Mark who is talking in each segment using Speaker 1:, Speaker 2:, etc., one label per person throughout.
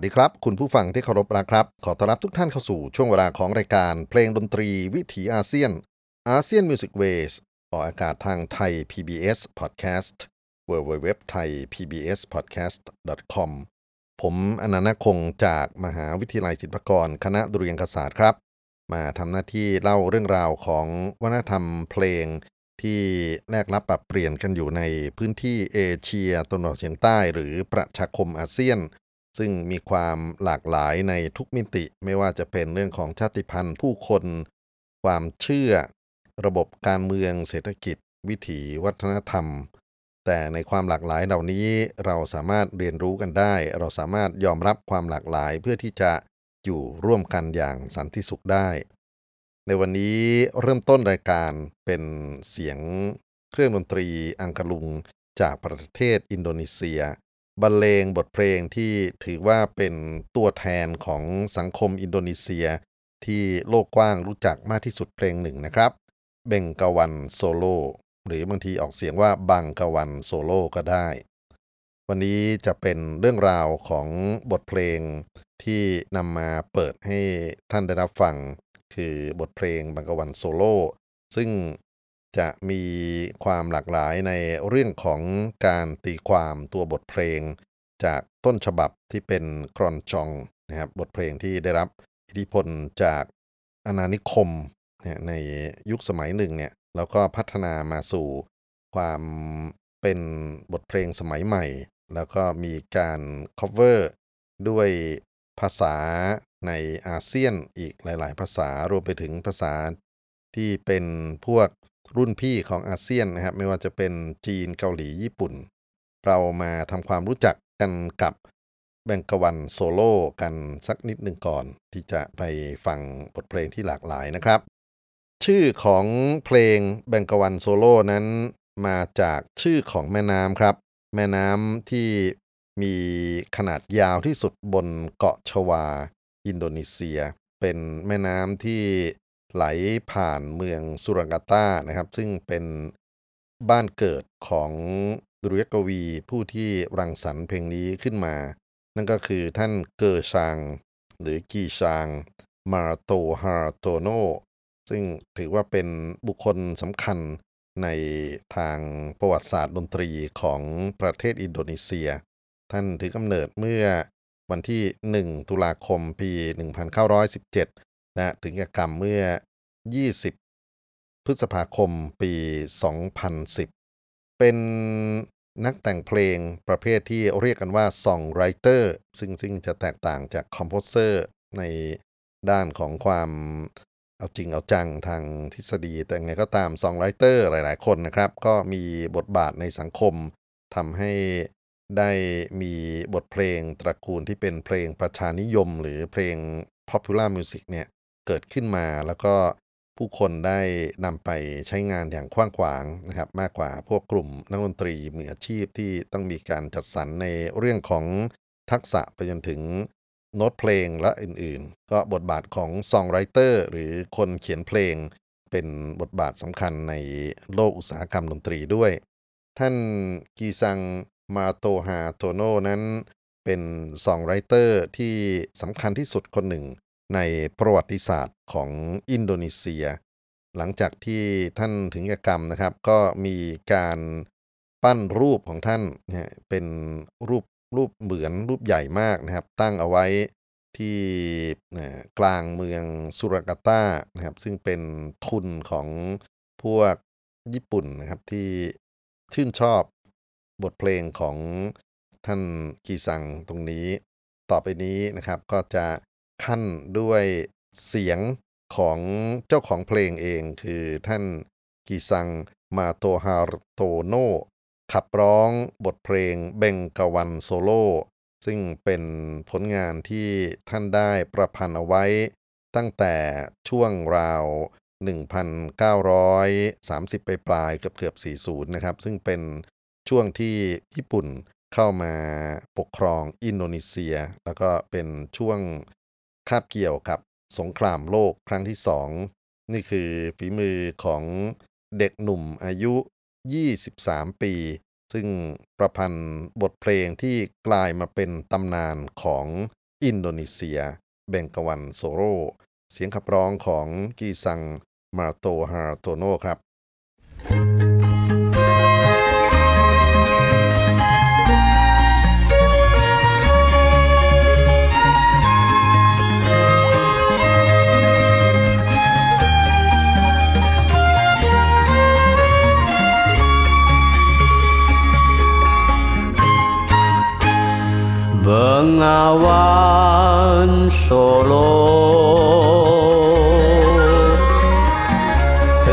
Speaker 1: สวัสดีครับ คุณผู้ฟังที่เคารพรักครับ ขอต้อนรับทุกท่านเข้าสู่ช่วงเวลาของรายการเพลงดนตรีวิถีอาเซียนอาเซียนมิวสิกเวสออกอากาศทางไทย PBS Podcast w w w t h a i PBS Podcast com ผมอนันต์คงจากมหาวิทยาลัยศิลปากร คณะดุเรียางคศาสตร์ครับ มาทำหน้าที่เล่าเรื่องราวของวัฒนธรรมเพลงที่แลกรับปรับเปลี่ยนกันอยู่ในพื้นที่เอเชียตะวันออกเฉียงใต้หรือประชาคมอาเซียน ซึ่งมีความหลากหลายในทุกมิติไม่ว่าจะเป็นเรื่องของชาติพันธุ์ ผู้คน ความเชื่อ ระบบการเมืองเศรษฐกิจ วิถีวัฒนธรรม แต่ในความหลากหลายเหล่านี้เราสามารถเรียนรู้กันได้ เราสามารถยอมรับความหลากหลายเพื่อที่จะอยู่ร่วมกันอย่างสันติสุขได้ ในวันนี้เริ่มต้นรายการเป็นเสียงเครื่องดนตรีอังกะลุงจากประเทศอินโดนีเซีย บรรเลงบทเพลงที่ถือว่าเป็นตัวแทนของสังคมอินโดนีเซีย ที่โลกกว้างรู้จักมากที่สุดเพลงหนึ่งนะครับ เบงกาวันโซโลหรือบางทีออกเสียงว่าบังกาวันโซโลก็ได้ วันนี้จะเป็นเรื่องราวของบทเพลงที่นำมาเปิดให้ท่านได้รับฟัง คือบทเพลงบังกาวันโซโลซึ่ง จะมีความหลากหลายในเรื่องของการตีความตัวบทเพลง จากต้นฉบับที่เป็นกรอนจองนะครับบทเพลงที่ได้รับอิทธิพลจากอาณานิคมในยุคสมัยหนึ่งเนี่ยแล้วก็พัฒนามาสู่ความเป็นบทเพลงสมัยใหม่ แล้วก็มีการ cover ด้วยภาษาในอาเซียนอีกหลาย ๆ ภาษารวมไปถึงภาษาที่เป็นพวก รุ่นพี่ของอาเซียนนะครับไม่ว่าจะเป็นจีนเกาหลีญี่ปุ่น เรามาทำความรู้จักกันกับเบงกาวันโซโลกันสักนิดหนึ่งก่อน ที่จะไปฟังบทเพลงที่หลากหลายนะครับ ชื่อของเพลงเบงกาวันโซโลนั้นมาจากชื่อของแม่น้ำครับ แม่น้ำที่มีขนาดยาวที่สุดบนเกาะชวา อินโดนีเซีย เป็นแม่น้ำที่ ไหลผ่านเมืองสุราการ์ตานะครับ ซึ่งเป็นบ้านเกิดของดุริยกวีผู้ที่รังสรรค์เพลงนี้ขึ้นมา นั่นก็คือท่านเกอร์ชาง หรือกีชาง มาโตฮาโตโน ซึ่งถือว่าเป็นบุคคลสำคัญในทางประวัติศาสตร์ดนตรีของประเทศอินโดนีเซีย ท่านถือกำเนิดเมื่อวันที่ 1 ตุลาคมปี 1917 นะถึงแก่กรรมเมื่อ 20 พฤษภาคมปี 2010 เป็นนักแต่งเพลงประเภทที่เรียกกันว่า song writer ซึ่งซึ่งจะแตกต่างจาก composer ในด้านของความเอาจริงเอาจังทางทฤษฎี แต่ไงก็ตาม song writer หลาย ๆ คนนะครับ ก็มีบทบาทในสังคมทำให้ได้มีบทเพลงตระกูลที่เป็นเพลงประชานิยม หรือเพลง popular music เนี่ย เกิดขึ้นมาแล้วก็ผู้คนได้นำไปใช้งานอย่างกว้างขวางนะครับมากกว่าพวกกลุ่มนักดนตรีมืออาชีพที่ต้องมีการจัดสรรในเรื่องของทักษะไปจนถึงโน้ตเพลงและอื่นๆ ก็บทบาทของ songwriter หรือคนเขียนเพลง เป็นบทบาทสำคัญในโลกอุตสาหกรรมดนตรีด้วย ท่านกีซังมาร์โตฮาร์โตโนนั้นเป็น songwriter ที่สำคัญที่สุดคนหนึ่ง ในประวัติศาสตร์ของอินโดนีเซีย หลังจากที่ท่านถึงแก่กรรมนะครับ ก็มีการปั้นรูปของท่านนะเป็นรูปรูปเหมือนรูปใหญ่มากนะครับ ตั้งเอาไว้ที่กลางเมืองสุรากาตานะครับ ซึ่งเป็นทุนของพวกญี่ปุ่นนะครับที่ชื่นชอบบทเพลงของท่านกีซังตรงนี้ ต่อไปนี้นะครับก็จะ ขั้นด้วยเสียงของเจ้าของเพลงเองคือท่านกีซังมาร์โตฮาร์โตโนขับร้องบทเพลงเบงกาวันโซโลซึ่งเป็นผลงานที่ท่านได้ประพันธ์เอาไว้ ตั้งแต่ช่วงราว 1,930 ไปปลายเกือบเกือบ 40 นะครับ ซึ่งเป็นช่วงที่ญี่ปุ่นเข้ามาปกครองอินโดนีเซีย แล้วก็เป็นช่วง คาบเกี่ยวกับสงครามโลกครั้งที่สองนี่คือฝีมือของเด็กหนุ่มอายุ 23 ปี ซึ่งประพันธ์บทเพลงที่กลายมาเป็นตำนานของอินโดนีเซีย เบงกวันโซโร เสียงขับร้องของกีซังมาโตฮาโตโนครับ
Speaker 2: Bengawan Solo.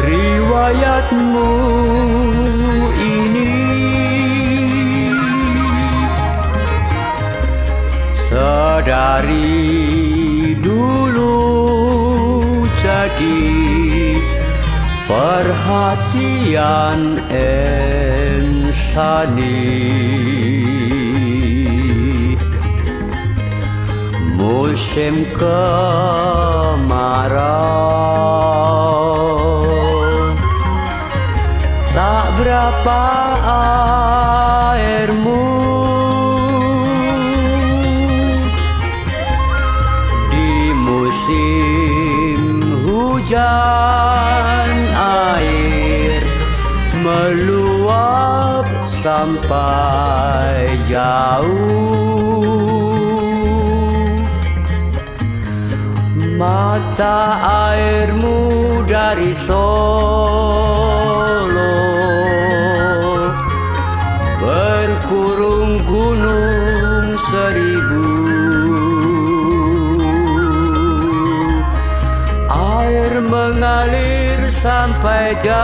Speaker 2: Riwayatmu ini Sedari hati perhatian insani musim kemarau tak berapa airmu. Di musim hujan air meluap sampai jauh mata airmu dari Solo. Berkurung gunung seribu. Air mengalir sampai jauh.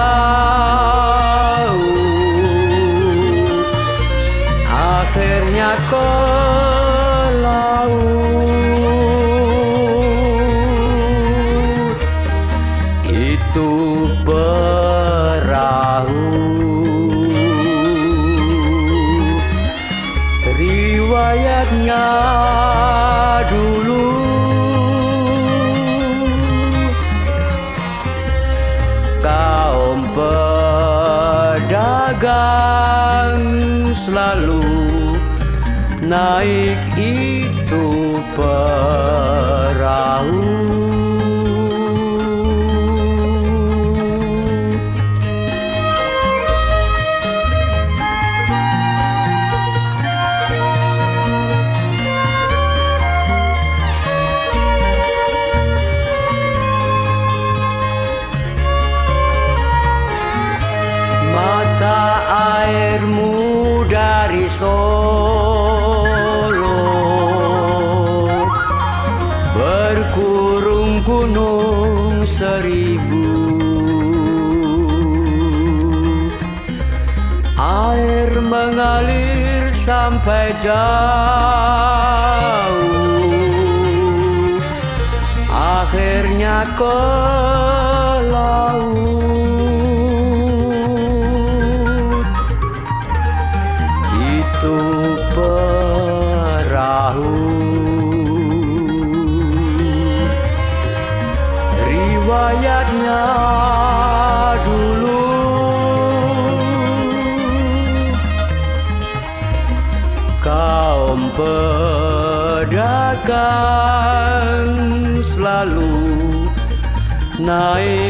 Speaker 2: Akhirnya ke sampai jauh. Akhirnya ke laut selalu naik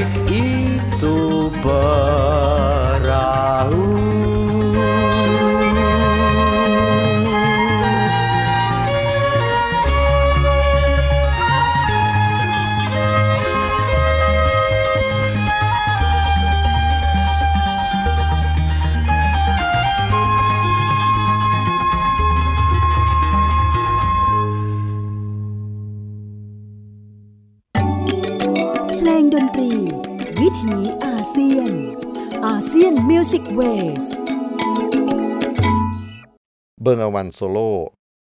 Speaker 3: มิวสิกเวส
Speaker 1: เบงกาวันโซโล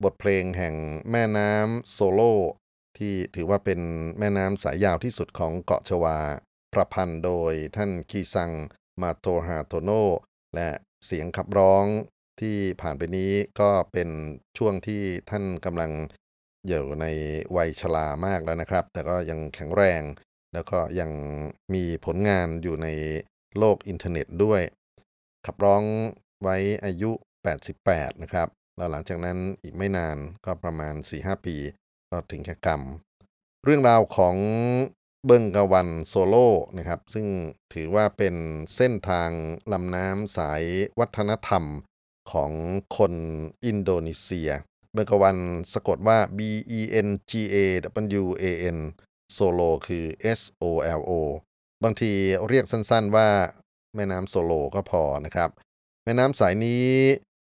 Speaker 1: บทเพลงแห่งแม่น้ำโซโล่ที่ถือว่าเป็นแม่น้ำสายยาวที่สุดของเกาะชวา ประพันธ์โดยท่านกีซังมาร์โตฮาร์โตโนและเสียงขับร้องที่ผ่านไปนี้ก็เป็นช่วงที่ท่านกำลังอยู่ในวัยชรามากแล้วนะครับ แต่ก็ยังแข็งแรง แล้วก็ยังมีผลงานอยู่ในโลกอินเทอร์เน็ตด้วย ขับร้องไว้อายุ 88 นะครับ แล้วหลังจากนั้นอีกไม่นานก็ประมาณ 4-5 ปี ก็ถึงแก่กรรม เรื่องราวของเบิงกะวันโซโล่นะครับ ซึ่งถือว่าเป็นเส้นทางลำน้ำสายวัฒนธรรมของคนอินโดนีเซีย เบงกาวันสะกดว่า B E N G A W A N โซโลคือ S O L O บางทีเรียกสั้นๆว่า แม่น้ำโซโลก็พอนะครับ แม่น้ำสายนี้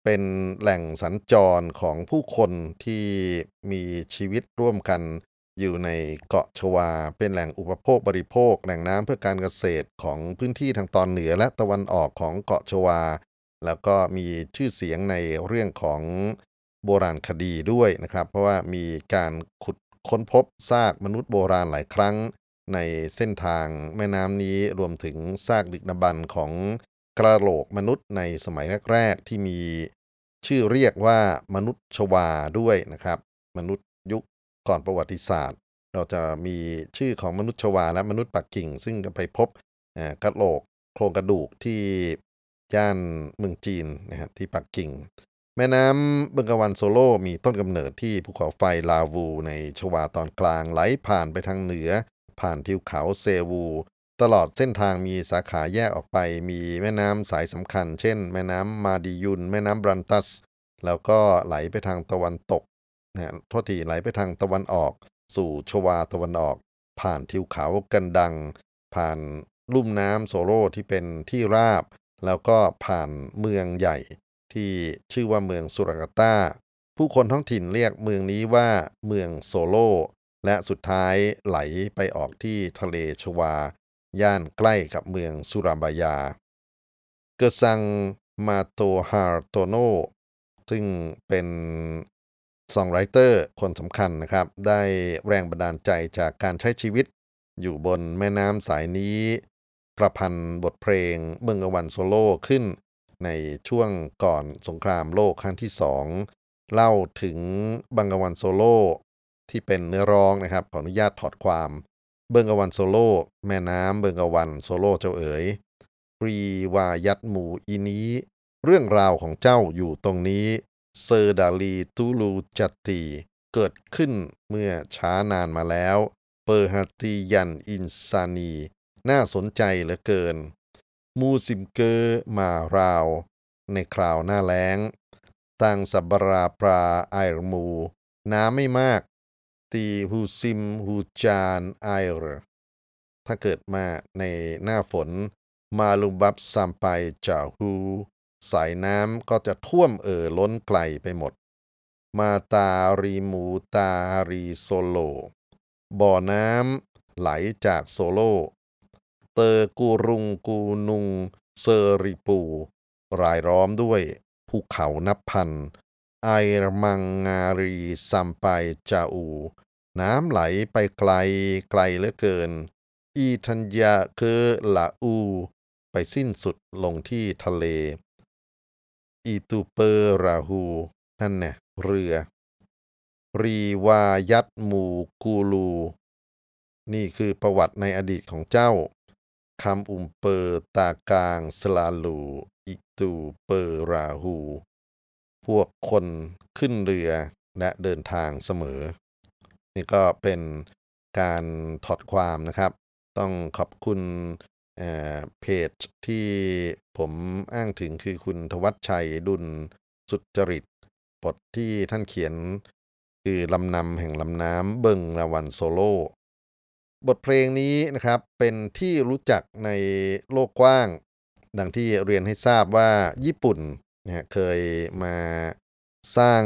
Speaker 1: เป็นแหล่งสัญจรของผู้คนที่มีชีวิตร่วมกันอยู่ในเกาะชวา เป็นแหล่งอุปโภคบริโภค แหล่งน้ำเพื่อการเกษตรของพื้นที่ทางตอนเหนือและตะวันออกของเกาะชวา แล้วก็มีชื่อเสียงในเรื่องของโบราณคดีด้วยนะครับ เพราะว่ามีการขุดค้นพบซากมนุษย์โบราณหลายครั้ง ในเส้นทางแม่น้ำนี้รวมถึงซากดึกดำบรรพ์ของกระโหลกมนุษย์ในสมัยแรกๆที่มีชื่อเรียกว่ามนุษย์ชวาด้วยนะครับ มนุษย์ยุคก่อนประวัติศาสตร์ เราจะมีชื่อของมนุษย์ชวาและมนุษย์ปักกิ่ง ซึ่งก็ไปพบกระโหลกโครงกระดูกที่ย่านเมืองจีนนะครับที่ปักกิ่ง แม่น้ำเบิงกวันโซโลมีต้นกำเนิดที่ภูเขาไฟลาวูในชวาตอนกลางไหลผ่านไปทางเหนือ ผ่านทิวเขาเซวู ตลอดเส้นทางมีสาขาแยกออกไป มีแม่น้ำสายสำคัญ เช่น แม่น้ำมาดิยุน แม่น้ำบรันตัส แล้วก็ไหลไปทางตะวันตกนะโทษทีไหลไปทางตะวันออก สู่ชวาตะวันออก ผ่านทิวเขากันดัง ผ่านลุ่มน้ำโซโลที่เป็นที่ราบ แล้วก็ผ่านเมืองใหญ่ที่ชื่อว่าเมืองสุรากาตาผู้คนท้องถิ่นเรียกเมืองนี้ว่าเมืองโซโล และสุดท้ายไหลไปออกที่ทะเลชวา ย่านใกล้กับเมืองสุราบายา เกอซังมาโตฮาร์โตโนซึ่งเป็น songwriter คนสำคัญนะครับ ได้แรงบันดาลใจจากการใช้ชีวิต อยู่บนแม่น้ำสายนี้ ประพันธ์บทเพลงเมืองอวันโซโล่ขึ้น ในช่วงก่อนสงครามโลกครั้งที่สองเล่าถึงเบงกาวันโซโล ที่เป็นเนื้อร้องนะครับ ขออนุญาตถอดความเบงกาวันโซโลแม่น้ำเบงกาวันโซโลเจ้าเอ๋ยriwayatmu ini เรื่องราวของเจ้าอยู่ตรงนี้ sedari dulu jadi เกิดขึ้นเมื่อช้านานมาแล้ว perhatian insani น่าสนใจเหลือเกิน musim kemarau ในคราวหน้าแล้ง tak seberapa airmu น้ำไม่มาก di musim hu jan air ถ้าเกิดมาในหน้าฝน meluap sampai jauh สายน้ำก็จะท่วมเอ่อล้นไกลไปหมด mata airmu dari Solo บ่อน้ำไหลจากโซโล terkurung gunung seribu รายล้อมด้วยภูเขานับพัน air mengalir sampai jauh น้ำไหลไปไกลไกลเหลือเกิน อีทัญญาเคอละอู ไปสิ้นสุดลงที่ทะเล itu perahu นั่นเนี่ยเรือ riwayatmu dulu นี่คือประวัติในอดีตของเจ้า kaum pedagang selalu itu perahu พวกคนขึ้นเรือและเดินทางเสมอ นี่ก็เป็นการถอดความนะครับ ต้องขอบคุณเอ่อเพจที่ผมอ้างถึงคือคุณทวัชชัยดุลสุจริตบทที่ท่านเขียนคือลำนำแห่งลำน้ำเบงกาวันโซโลบทเพลงนี้นะครับเป็นที่รู้จักในโลกกว้าง ดังที่เรียนให้ทราบว่าญี่ปุ่น นะฮะเคยมาสร้าง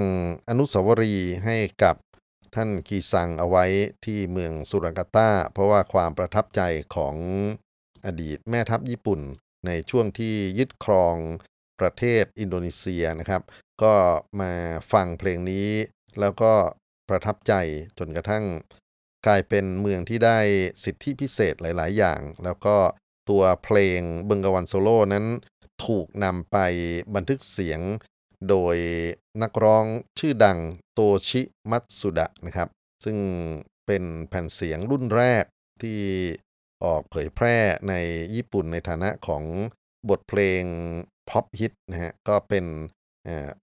Speaker 1: อนุสาวรีย์ให้กับท่านคีซังเอาไว้ที่เมืองสุรากาตาเพราะว่าความประทับใจของอดีตแม่ทัพญี่ปุ่น ในช่วงที่ยึดครองประเทศอินโดนีเซียนะครับ ก็มาฟังเพลงนี้ แล้วก็ประทับใจจนกระทั่งกลายเป็นเมืองที่ได้สิทธิพิเศษหลาย ๆ อย่าง แล้วก็ตัวเพลงเบงกาวันโซโล่นั้น ถูกนำไปบันทึกเสียงโดยนักร้องชื่อดังโทชิมัตสุดะนะครับ ซึ่งเป็นแผ่นเสียงรุ่นแรกที่ออกเผยแพร่ในญี่ปุ่นในฐานะของบทเพลงพ็อปฮิตนะฮะก็เป็น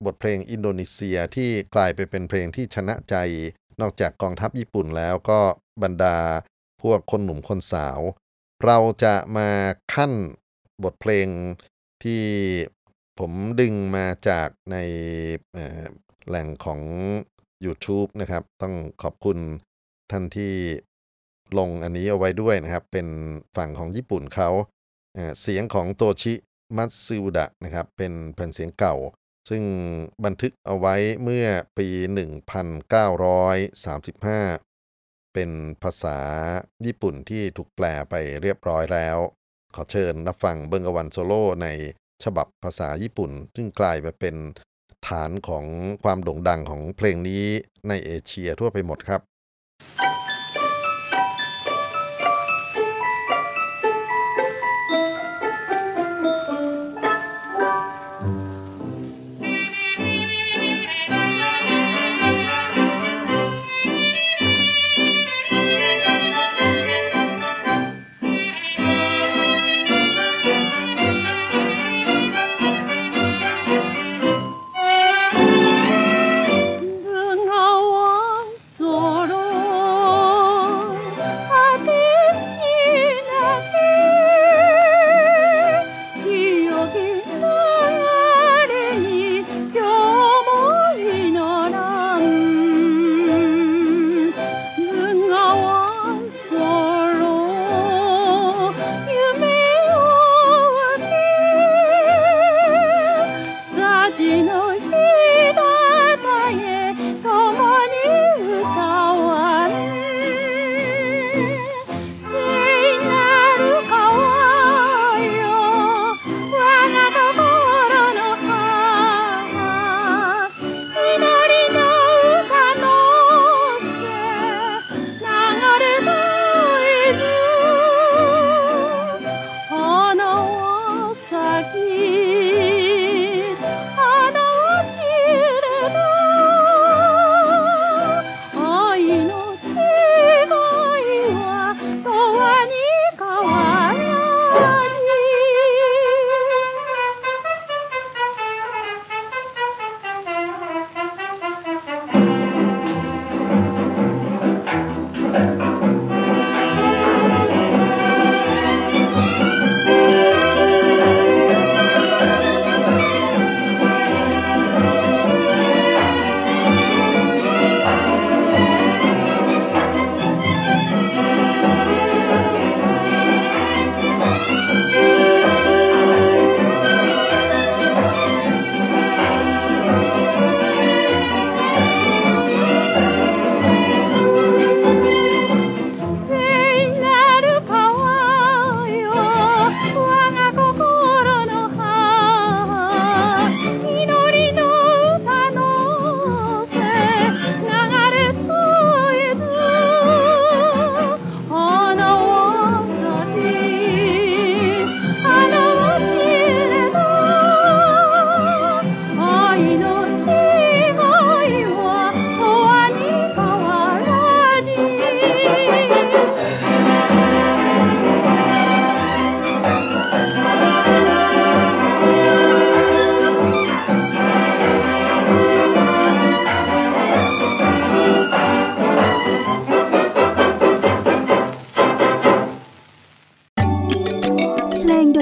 Speaker 1: บทเพลงอินโดนีเซียที่กลายไปเป็นเพลงที่ชนะใจ นอกจากกองทัพญี่ปุ่นแล้วก็บรรดาพวกคนหนุ่มคนสาว เราจะมาขั้นบทเพลง ที่ผมดึงมาจากในแหล่งของ YouTube นะครับ ต้องขอบคุณท่านที่ลงอันนี้เอาไว้ด้วยนะครับ เป็นฝั่งของญี่ปุ่นเขาเอ่อเสียงของโตชิมัตสึดะนะครับ เป็นแผ่นเสียงเก่า ซึ่งบันทึกเอาไว้เมื่อปี 1935 เป็นภาษาญี่ปุ่นที่ถูกแปลไปเรียบร้อยแล้ว ขอเชิญรับฟังเบิงกวันโซโล่ในฉบับภาษาญี่ปุ่น ซึ่งกลายมาเป็นฐานของความโด่งดังของเพลงนี้ในเอเชียทั่วไปหมดครับ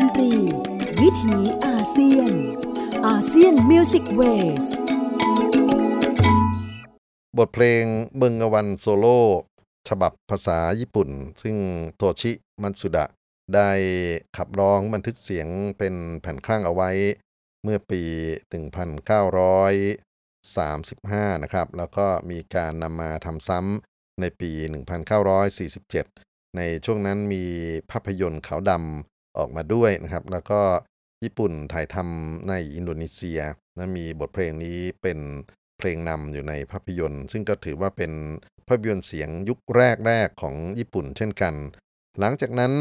Speaker 3: นตรี วิถีอาเซียน ASEAN Music Ways
Speaker 1: บทเพลงเบงกาวันโซโล่ฉบับภาษาญี่ปุ่น ซึ่งโทชิมัตสุดะ ได้ขับร้องบันทึกเสียงเป็นแผ่นครั่งเอาไว้ เมื่อปี 1935 นะครับ แล้วก็มีการนำมาทำซ้ำในปี 1947 ในช่วงนั้นมีภาพยนตร์ขาวดำ ออกมาด้วยนะครับ แล้วก็ญี่ปุ่นถ่ายทำในอินโดนีเซียนะมีบทเพลงนี้เป็นเพลงนำอยู่ในภาพยนตร์ ซึ่งก็ถือว่าเป็นภาพยนตร์เสียงยุคแรกๆของญี่ปุ่นเช่นกัน หลังจากนั้น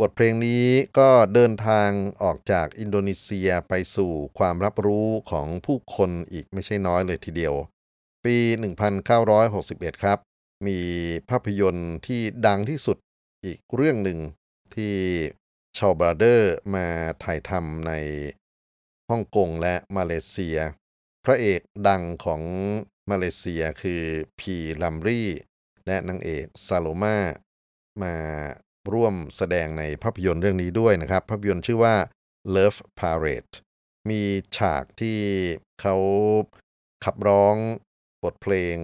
Speaker 1: บทเพลงนี้ก็เดินทางออกจากอินโดนีเซียไปสู่ความรับรู้ของผู้คนอีกไม่ใช่น้อยเลยทีเดียว ปี 1961 ครับ มีภาพยนตร์ที่ดังที่สุดอีกเรื่องหนึ่งที่ ชาวบราเดอร์มาถ่ายทำในฮ่องกงและมาเลเซีย พระเอกดังของมาเลเซียคือพีลัมรี่ และนางเอกซาโลมามาร่วมแสดงในภาพยนตร์เรื่องนี้ด้วยนะครับ ภาพยนตร์ชื่อว่า Love Parade มีฉากที่เขาขับร้องบทเพลง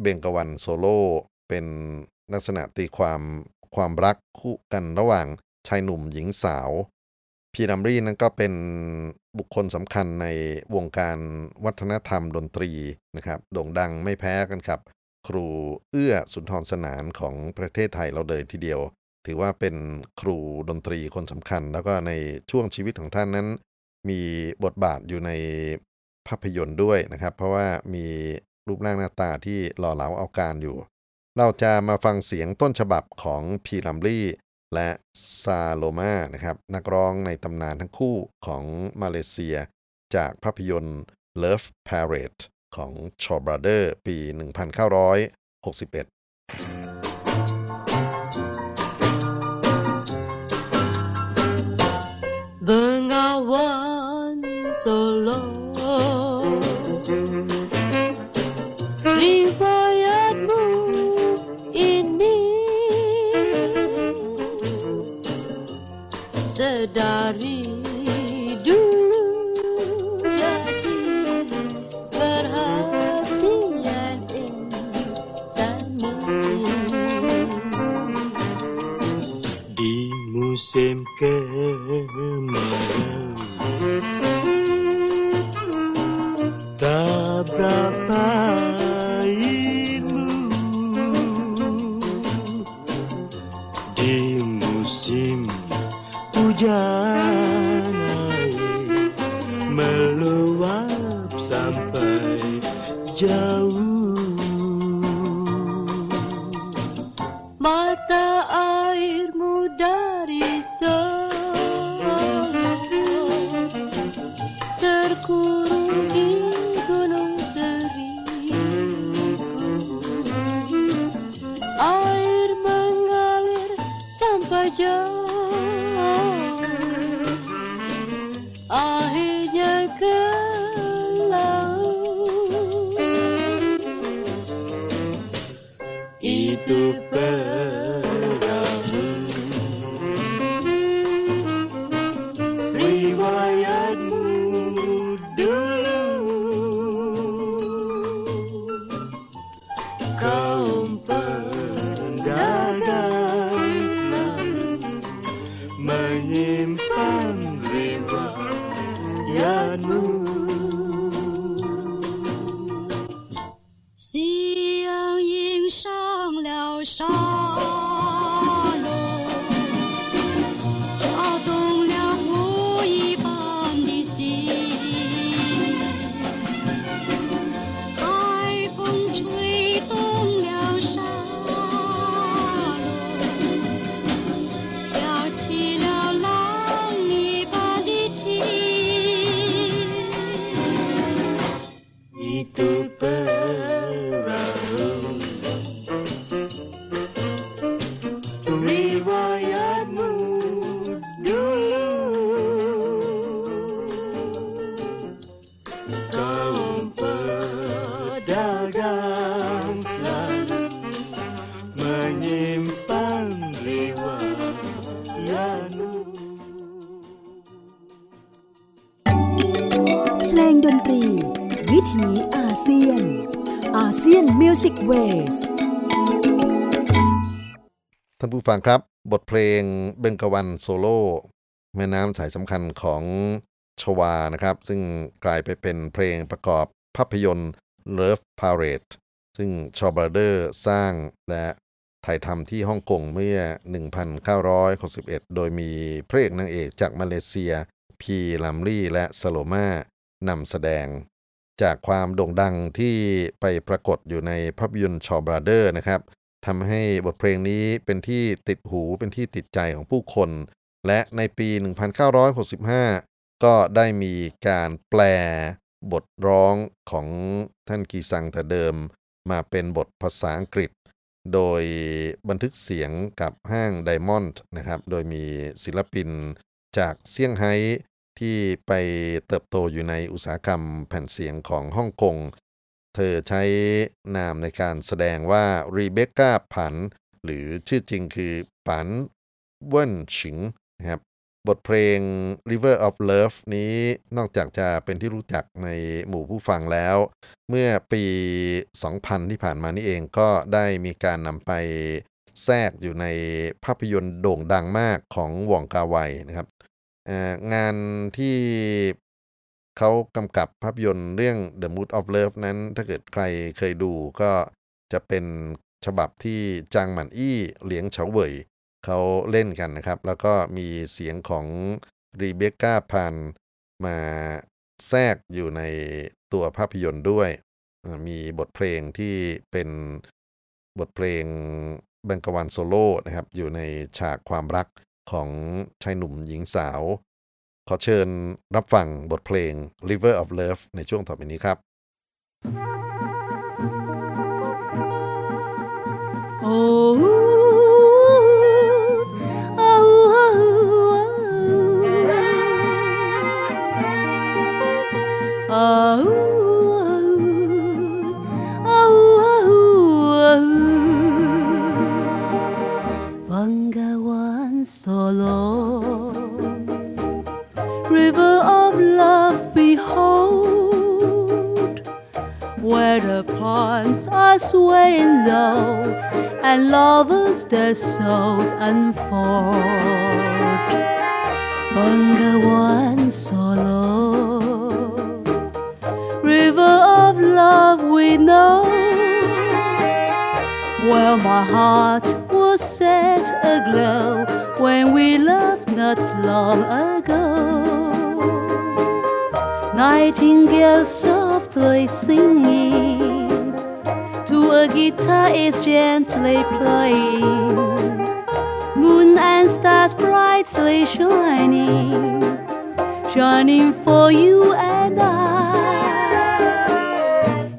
Speaker 1: เบงกวันโซโล่เป็นลักษณะตีความความรักคู่กันระหว่าง ชายหนุ่มหญิงสาว พีรัมรีนั้นก็เป็นบุคคลสำคัญในวงการวัฒนธรรมดนตรีนะครับ โด่งดังไม่แพ้กันครับ ครูเอื้อสุนทรสนานของประเทศไทยเราเลยทีเดียว ถือว่าเป็นครูดนตรีคนสำคัญ แล้วก็ในช่วงชีวิตของท่านนั้น มีบทบาทอยู่ในภาพยนตร์ด้วยนะครับ เพราะว่ามีรูปร่างหน้าตาที่หล่อเหลาเอาการอยู่ เราจะมาฟังเสียงต้นฉบับของพีลัมลี่ และซาโลมานะครับนักร้องในตำนานทั้งคู่ของมาเลเซีย จากภาพยนตร์ Love Parade ของชอบรา
Speaker 4: เดอร์ปี 1961 Sedari dulu jadi perhatian insanmu.
Speaker 2: Di musim kemarau Good.
Speaker 3: เบงกา
Speaker 1: วันโซโล่แม่น้ำสายสำคัญของชวานะครับ ซึ่งกลายไปเป็นเพลงประกอบภาพยนตร์ Love Parade ซึ่ง Shaw Brothers สร้างและถ่ายทำที่ฮ่องกงเมื่อ 1961 โดยมีพระเอกนางเอกจากมาเลเซีย พีรัมลีและซาโลมานำแสดง จากความโด่งดังที่ไปปรากฏอยู่ในภาพยนตร์ Shaw Brothers นะครับ ทำให้บทเพลงนี้เป็นที่ติดหูเป็นที่ติดใจของผู้คน และในปี 1965 ก็ได้มีการแปลบทร้องของท่านกีซังแต่เดิม มาเป็นบทภาษาอังกฤษ โดยบันทึกเสียงกับห้างไดมอนด์นะครับ โดยมีศิลปินจากเซี่ยงไฮ้ที่ไปเติบโตอยู่ในอุตสาหกรรมแผ่นเสียงของฮ่องกง เธอใช้นามในการแสดงว่ารีเบคก้าผัน หรือชื่อจริงคือปันเวินฉิงนะครับบทเพลง River of Love นี้นอกจากจะเป็นที่รู้จักในหมู่ผู้ฟังแล้ว เมื่อปี 2000 ที่ผ่านมานี่เองก็ได้มีการนำไปแทรกอยู่ในภาพยนตร์โด่งดังมากของวองกาไวนะครับงานที่ เขากำกับภาพยนตร์เรื่อง The Mood of Love นั้น ถ้าเกิดใครเคยดูก็จะเป็นฉบับที่จางหมันอี้เหลียงเฉาเหวยเขาเล่นกันนะครับ แล้วก็มีเสียงของรีเบคก้าพันมาแทรกอยู่ในตัวภาพยนตร์ด้วย มีบทเพลงที่เป็นบทเพลงแบงกวันโซโล่นะครับ อยู่ในฉากความรักของชายหนุ่มหญิงสาว ขอเชิญรับฟังบทเพลง River of Love ในช่วงต่อไปนี้ครับ
Speaker 5: Oh Where the palms are swaying low And lovers their souls unfold. Bengawan Solo River of love we know. Where my heart was set aglow when we loved not long ago. Nightingale softly singing to a guitar is gently playing. Moon and stars brightly shining, shining for you and I.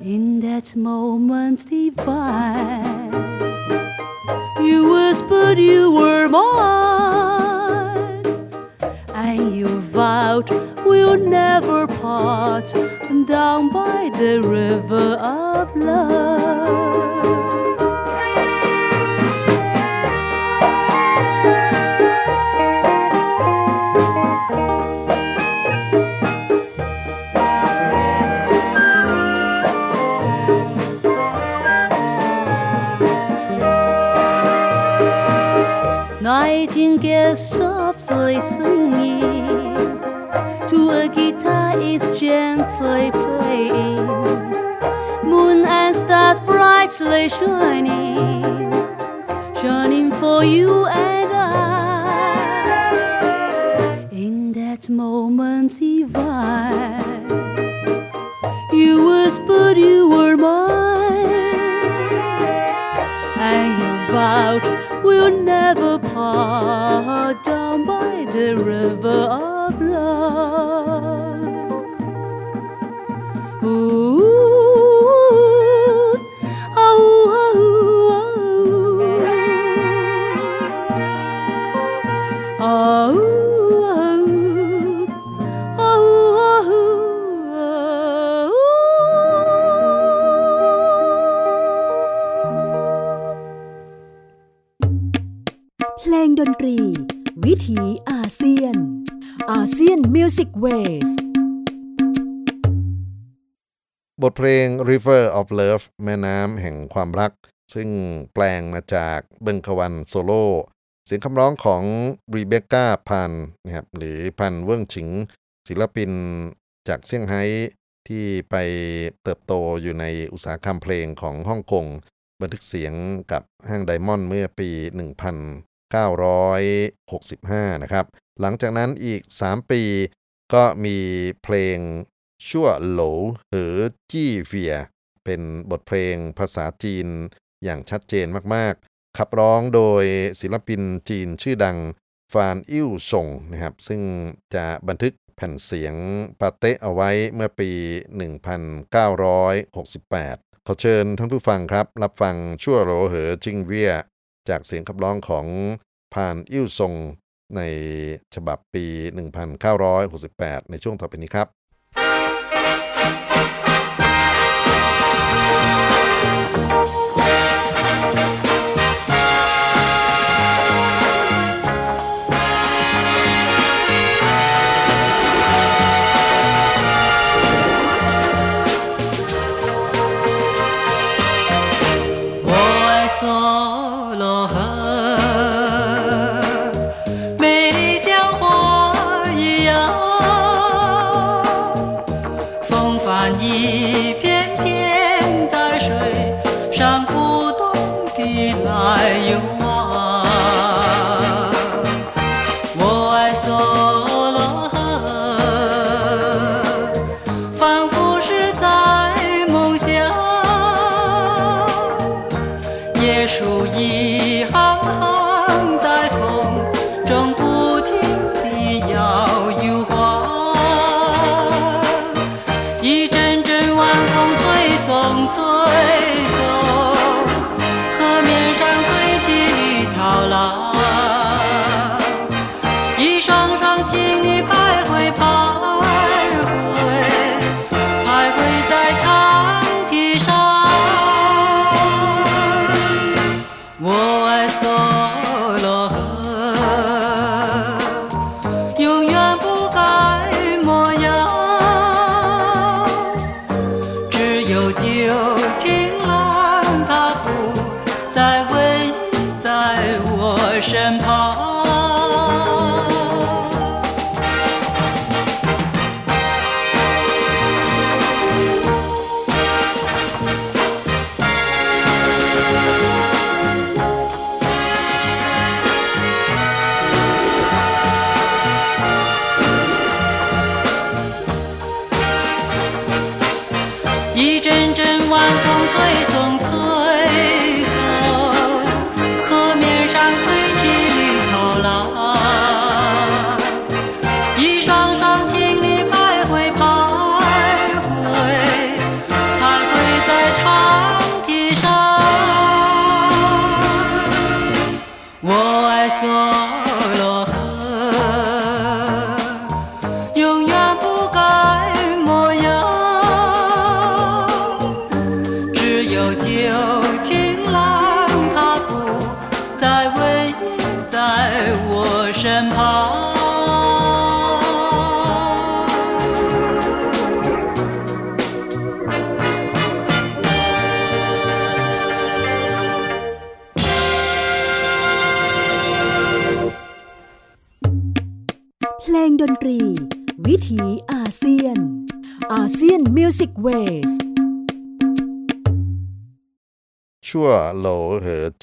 Speaker 5: In that moment divine, you whispered you were mine, and you vowed we'll never part down by the river of love. Nightingale softly singing is gently playing. Moon and stars brightly shining, shining for you and
Speaker 3: เพลง
Speaker 1: River of Love แม่น้ำแห่งความรัก ซึ่งแปลงมาจากเบงกาวันโซโล่เสียงคำร้องของรีเบคก้าพันนะครับหรือพันเวิ่งฉิง ศิลปินจากเซี่ยงไฮ้ที่ไปเติบโตอยู่ในอุตสาหกรรมเพลงของฮ่องกง บันทึกเสียงกับห้างไดมอนด์เมื่อปี 1965 นะครับ หลังจากนั้นอีก 3 ปีก็มีเพลง ชั่วโหลหรือจี้เฟีย เป็นบทเพลงภาษาจีนอย่างชัดเจนมากๆ ขับร้องโดยศิลปินจีนชื่อดังฟานอิ่วซงนะครับซึ่งจะบันทึกแผ่นเสียงปาเต้เอาไว้เมื่อปี 1968 ขอเชิญท่านผู้ฟังครับ รับฟังชั่วโหลเหอจิงเวีย จากเสียงขับร้องของพานอิ่วซงในฉบับปี 1968 ในช่วงต่อไปนี้ครับ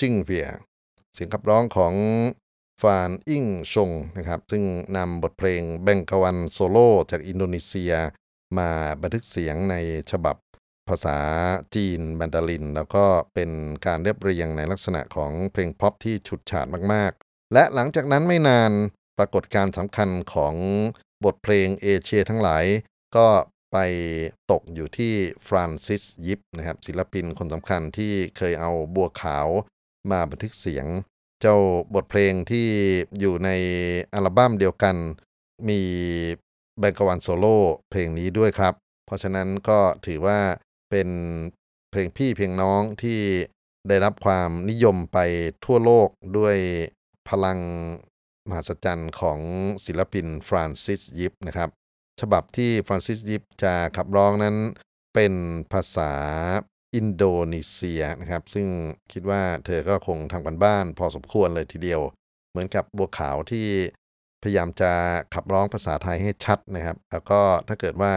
Speaker 3: เห
Speaker 1: อจิ้งเวียเสียงขับร้องของฟานอิ่งชงนะครับซึ่งนำบทเพลงเบงกาวันโซโล่จากอินโดนีเซีย มาบันทึกเสียงในฉบับภาษาจีนแมนดาริน แล้วก็เป็นการเรียบเรียงในลักษณะของเพลงพ็อปที่ฉูดฉาดมากๆ และหลังจากนั้นไม่นานปรากฏการณ์สำคัญของบทเพลงเอเชียทั้งหลาย ก็ไปตกอยู่ที่ฟรานซิสยิปนะครับศิลปินคนสำคัญที่เคยเอาบัวขาว มาบันทึกเสียง เจ้าบทเพลงที่อยู่ในอัลบั้มเดียวกัน มีเบงกาวันโซโล่เพลงนี้ด้วยครับ เพราะฉะนั้นก็ถือว่าเป็นเพลงพี่เพลงน้องที่ได้รับความนิยมไปทั่วโลกด้วยพลังมหัศจรรย์ของศิลปินฟรานซิสยิปนะครับ ฉบับที่ฟรานซิสยิปจะขับร้องนั้นเป็นภาษา อินโดนีเซียนะครับ ซึ่งคิดว่าเธอก็คงทำกันบ้านพอสมควรเลยทีเดียว เหมือนกับบัวขาวที่พยายามจะขับร้องภาษาไทยให้ชัดนะครับ แล้วก็ถ้าเกิดว่า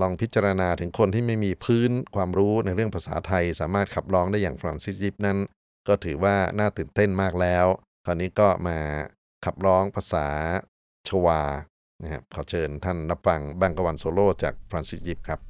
Speaker 1: ลองพิจารณาถึงคนที่ไม่มีพื้นความรู้ในเรื่องภาษาไทย สามารถขับร้องได้อย่างฟรานซิสยิปนั้น ก็ถือว่าน่าตื่นเต้นมากแล้ว คราวนี้ก็มาขับร้องภาษาชวานะครับขอเชิญท่านรับฟังบังกวันโซโล่จากฟรานซิสยิปครับ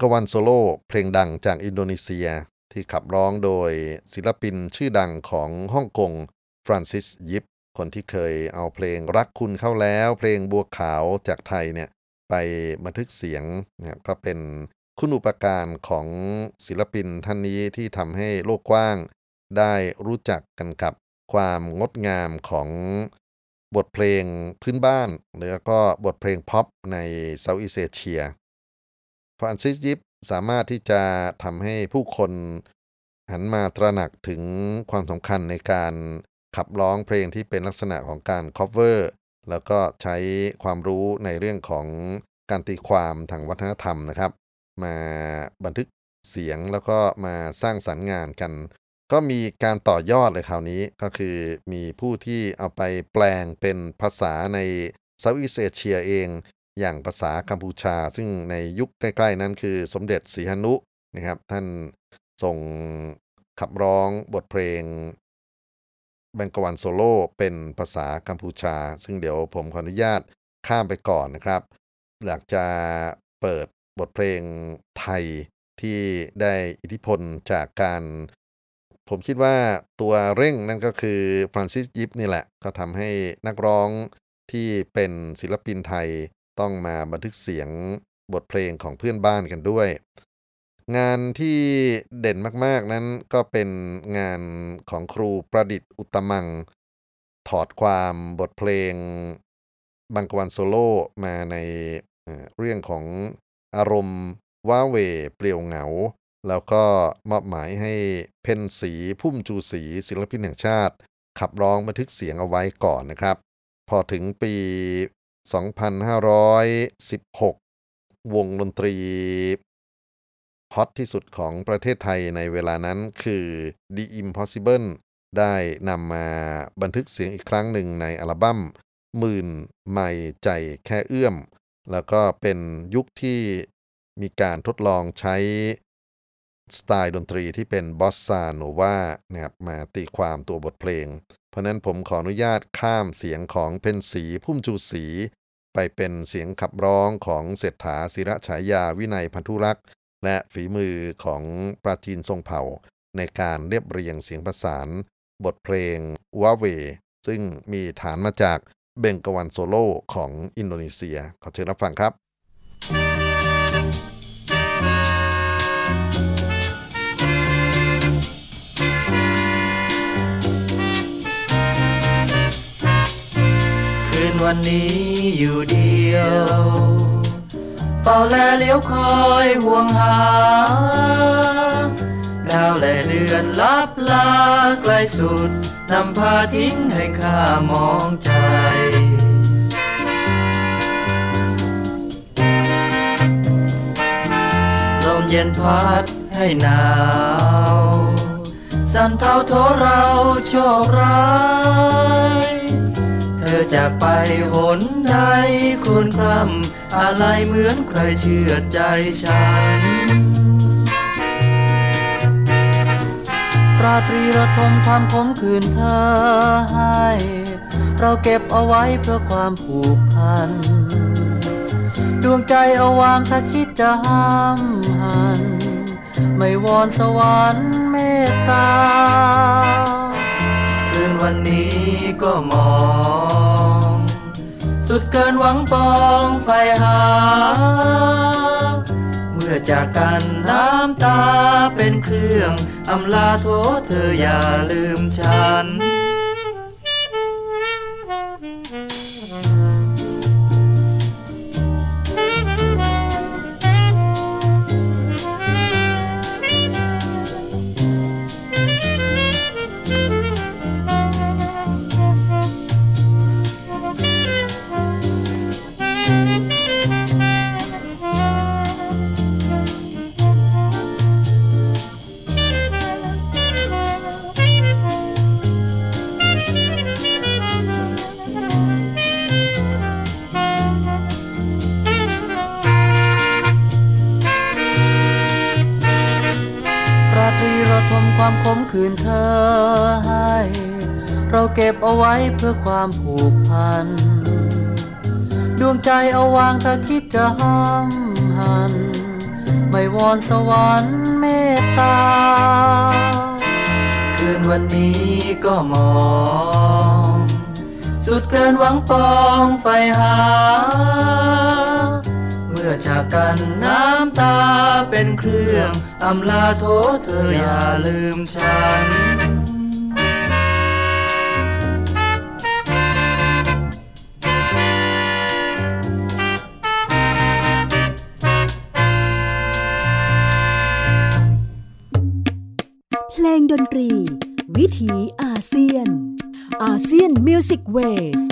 Speaker 3: กวั
Speaker 1: นโซโล่เพลงดังจากอินโดนีเซีย ที่ขับร้องโดยศิลปินชื่อดังของฮ่องกงฟรานซิสยิป คนที่เคยเอาเพลงรักคุณเข้าแล้ว เพลงบัวขาวจากไทยเนี่ยไปบันทึกเสียงนะครับก็เป็นคุณอุปการของศิลปินท่านนี้ที่ทำให้โลกกว้าง ได้รู้จักกันกับความงดงามของบทเพลงพื้นบ้านแล้วก็บทเพลงพ็อปใน Southeast Asia ฟรานซิสยิปสามารถที่จะทำให้ผู้คนหันมาตระหนักถึงความสำคัญในการขับร้องเพลงที่เป็นลักษณะของการ cover แล้วก็ใช้ความรู้ในเรื่องของการตีความทางวัฒนธรรมนะครับ มาบันทึกเสียงแล้วก็มาสร้างสรรค์งานกัน ก็มีการต่อยอดเลยคราวนี้ก็คือมีผู้ที่เอาไปแปลงเป็นภาษาใน Southeast Asia เอง อย่างภาษากัมพูชา ซึ่งในยุคใกล้ๆนั้นคือสมเด็จสีหนุนะครับ ท่านทรงขับร้องบทเพลงเบงกาวันโซโล่เป็นภาษากัมพูชา ซึ่งเดี๋ยวผมขออนุญาตข้ามไปก่อนนะครับ อยากจะเปิดบทเพลงไทยที่ได้อิทธิพลจากการผมคิดว่าตัวเร่งนั่นก็คือฟรานซิสยิปนี่แหละ ก็ทำให้นักร้องที่เป็นศิลปินไทย ต้องมาบันทึกเสียงบทเพลงของเพื่อนบ้านกันด้วย งานที่เด่นมากๆนั้นก็เป็นงานของครูประดิษฐ์อุตมัง ถอดความบทเพลงบังกวันโซโล่มาในเรื่องของอารมณ์ว้าเวเปลี่ยวเหงา แล้วก็มอบหมายให้เพนสีพุ่มจูสีศิลปินแห่งชาติ ขับร้องบันทึกเสียงเอาไว้ก่อนนะครับ พอถึงปี 2516 วงดนตรีฮอตที่สุดของประเทศไทยในเวลานั้นคือ The Impossible ได้นำมาบันทึกเสียงอีกครั้งหนึ่งในอัลบั้มหมื่นไม่ใจแค่เอื้อม แล้วก็เป็นยุคที่มีการทดลองใช้สไตล์ดนตรีที่เป็นบอสซาโนวานะครับมาตีความตัวบทเพลง เพราะนั้นผมขออนุญาตข้ามเสียงของเพนสีพุ่มจูสี ไปเป็นเสียงขับร้องของเศรษฐาศิระฉายาวินัยพันธุรักษ์ และฝีมือของปราจีนทรงเผ่า ในการเรียบเรียงเสียงประสาน บทเพลงวาเว ซึ่งมีฐานมาจากเบงกวันโซโล่ของอินโดนีเซีย ขอเชิญรับฟังครับ
Speaker 6: วันนี้อยู่เดียว เฝ้าแลเลี้ยวคอยห่วงหา ดาวและเดือนลับลาไกลสุดนำพาทิ้งให้ข้ามองใจลมเย็นพัดให้หนาวสั่นเทาโทเราโชคร้าย อจากไปหนใดครวญคร่ำอะไรเหมือนใครเชื่อใจฉัน ราตรีระทมความขมคืนเธอให้ เราเก็บเอาไว้เพื่อความผูกพัน ดวงใจเอาวางถ้าคิดจะห้ามหัน ไม่วอนสวรรค์เมตตา วันนี้ก็มอง สุดเกินหวังปองไฟหา เมื่อจากกันน้ำตาเป็นเครื่อง อำลาโทษเธออย่าลืมฉัน เพื่อความผูกพัน ดวงใจเอาวางถ้าคิดจะห้ามหัน ไม่วอนสวรรค์เมตตา คืนวันนี้ก็มอง สุดเกินหวังปองไฟหา เมื่อจากกันน้ำตาเป็นเครื่องอำลาโทษเธออย่าลืมฉัน
Speaker 3: มิวสิกเวส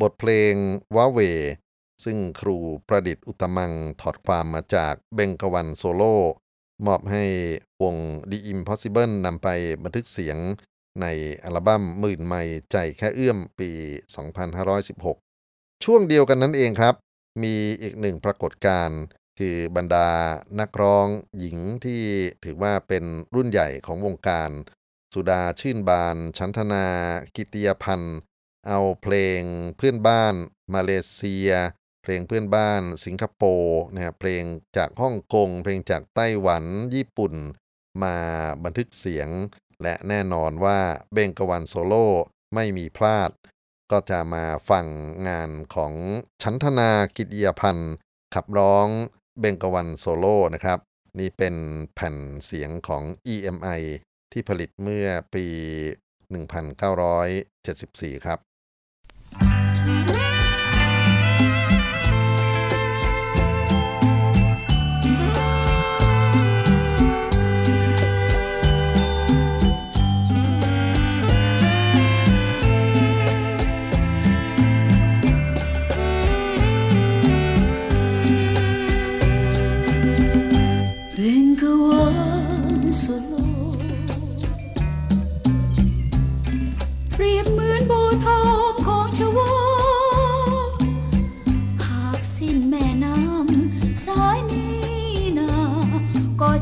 Speaker 1: บทเพลงว้าเว ซึ่งครูประดิษฐ์อุตมังถอดความมาจากเบงกวันโซโล่มอบให้วง The Impossible นำไปบันทึกเสียงในอัลบั้มหมื่นไม่ใจแค่เอื้อมปี 2516 ช่วงเดียวกันนั้นเองครับ มีอีกหนึ่งปรากฏการณ์คือบรรดานักร้องหญิงที่ถือว่าเป็นรุ่นใหญ่ของวงการ สุดาชื่นบาน ชันธนา กิติยพันธ์ เอาเพลงเพื่อนบ้าน มาเลเซีย เพลงเพื่อนบ้าน สิงคโปร์นะครับเพลงจากฮ่องกง เพลงจากไต้หวัน ญี่ปุ่น มาบันทึกเสียง และแน่นอนว่าเบงกาวันโซโล่ไม่มีพลาด ก็จะมาฟังงานของฉันทนากิติยพันธ์ ขับร้องเบงกาวันโซโล่นะครับ นี่เป็นแผ่นเสียงของ EMI ที่ผลิตเมื่อปี 1974 ครับ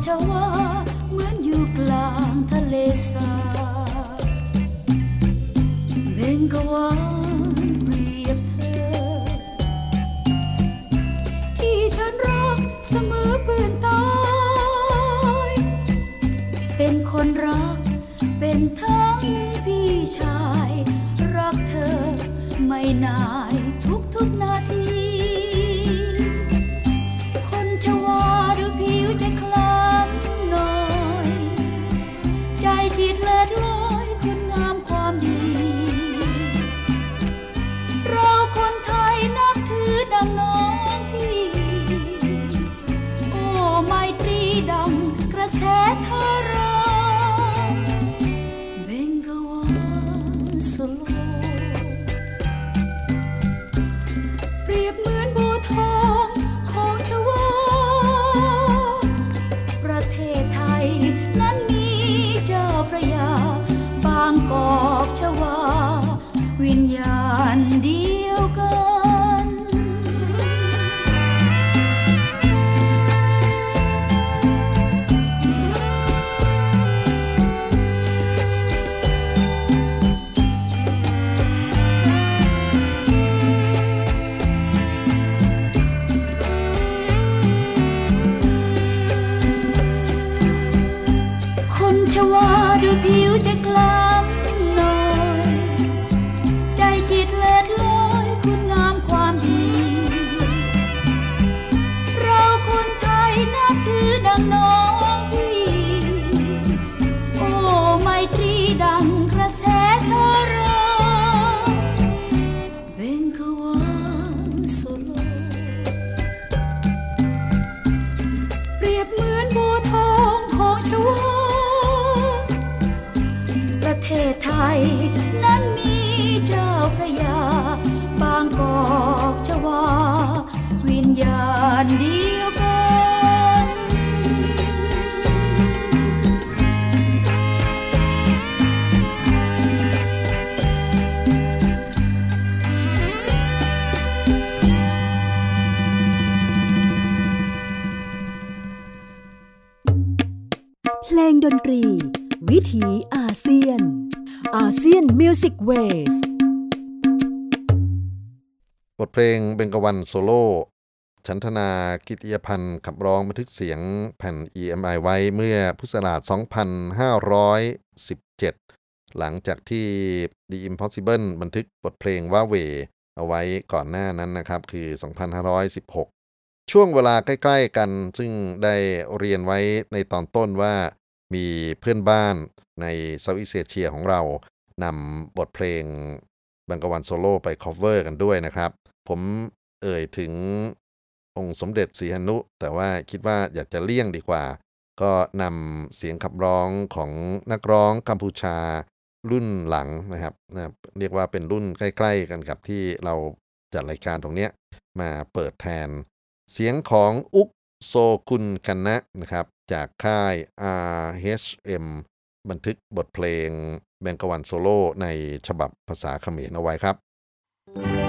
Speaker 7: ชวาเหมือนอยู่กลางทะเลสาบเบงกวานเปรียบเธอ ที่ฉันรักเสมอเพื่อนตาย เป็นคนรัก เป็นทั้งพี่ชาย รักเธอไม่นายาณเดียวกันเพลงดน
Speaker 3: ตรี วิถีอาเซียน ASEAN Music Ways
Speaker 1: บทเพลงเบงกวันโซโล่ ฉันธนากิติยพันธ์ขับร้องบันทึกเสียงแผ่น EMI ไว้เมื่อพุทธศักราช2517 หลังจากที่ The Impossible บันทึกบทเพลงว่าเว เอาไว้ก่อนหน้านั้นนะครับ คือ 2516 ช่วงเวลาใกล้ๆกัน ซึ่งได้เรียนไว้ในตอนต้นว่ามีเพื่อนบ้านในเซาท์อีสเอเชียของเรานำบทเพลงบังกวันโซโล่ไป cover กันด้วยนะครับ ผมเอ่ยถึง องค์สมเด็จศรีหนุ แต่ว่าคิดว่าอยากจะเลี่ยงดีกว่า ก็นำเสียงขับร้องของนักร้องกัมพูชารุ่นหลังนะครับนะเรียกว่าเป็นรุ่นใกล้ ๆ กันกับที่เราจัดรายการตรงเนี้ยมาเปิดแทน เสียงของอุกโซกุนกันนะนะครับ จากค่าย RHM บันทึกบทเพลงแบงกวันโซโล่ในฉบับภาษาเขมรเอาไว้ครับ
Speaker 7: Bengawan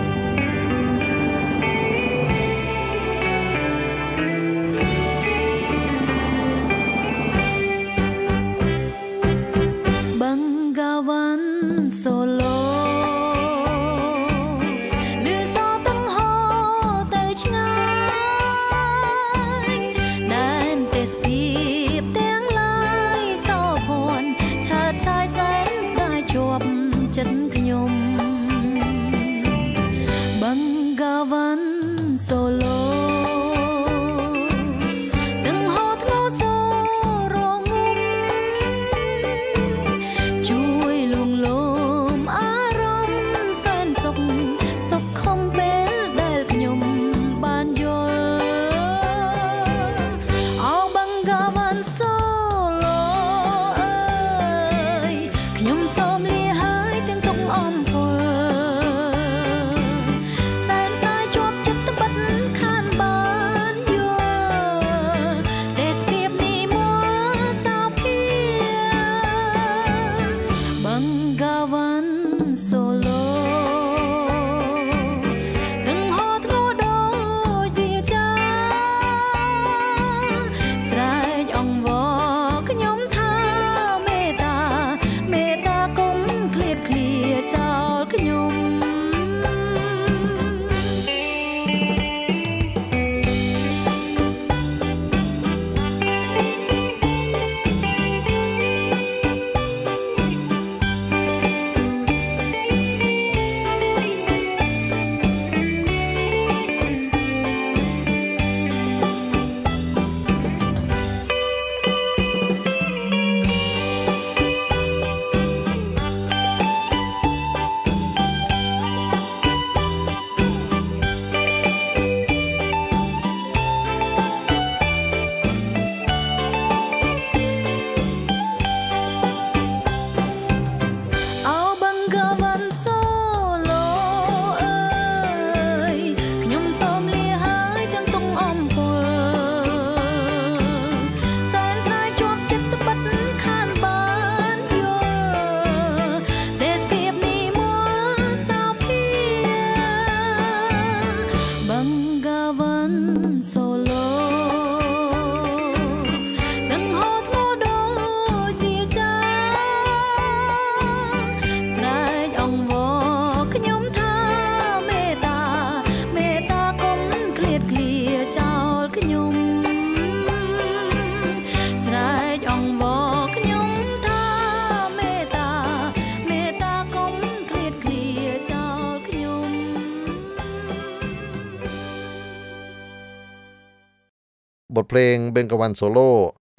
Speaker 1: เพลงเบงกวันโซโล่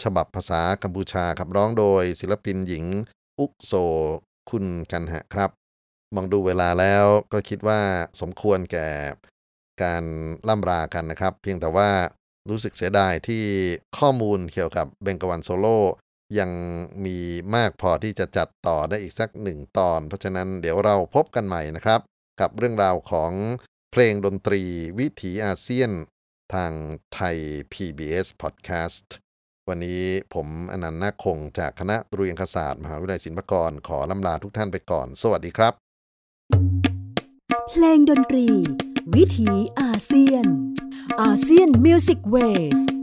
Speaker 1: ฉบับภาษากัมพูชาขับร้องโดยศิลปินหญิงอุกโซคุณกันหะครับ มองดูเวลาแล้วก็คิดว่าสมควรแก่การล่ำรากันนะครับ เพียงแต่ว่ารู้สึกเสียดายที่ข้อมูลเกี่ยวกับเบงกวันโซโล่ยังมีมากพอที่จะจัดต่อได้อีกสักหนึ่งตอน เพราะฉะนั้นเดี๋ยวเราพบกันใหม่นะครับ กับเรื่องราวของเพลงดนตรีวิถีอาเซียน ทางไทย PBS Podcast วันนี้ผมอนันต์นาคงจากคณะตรุยอังศาสตร์มหาวิทยาลัยศิลปากร ขอลำลาทุกท่านไปก่อน สวัสดีครับ
Speaker 3: เพลงดนตรี วิถีอาเซียนอาเซียนมิวสิกเวส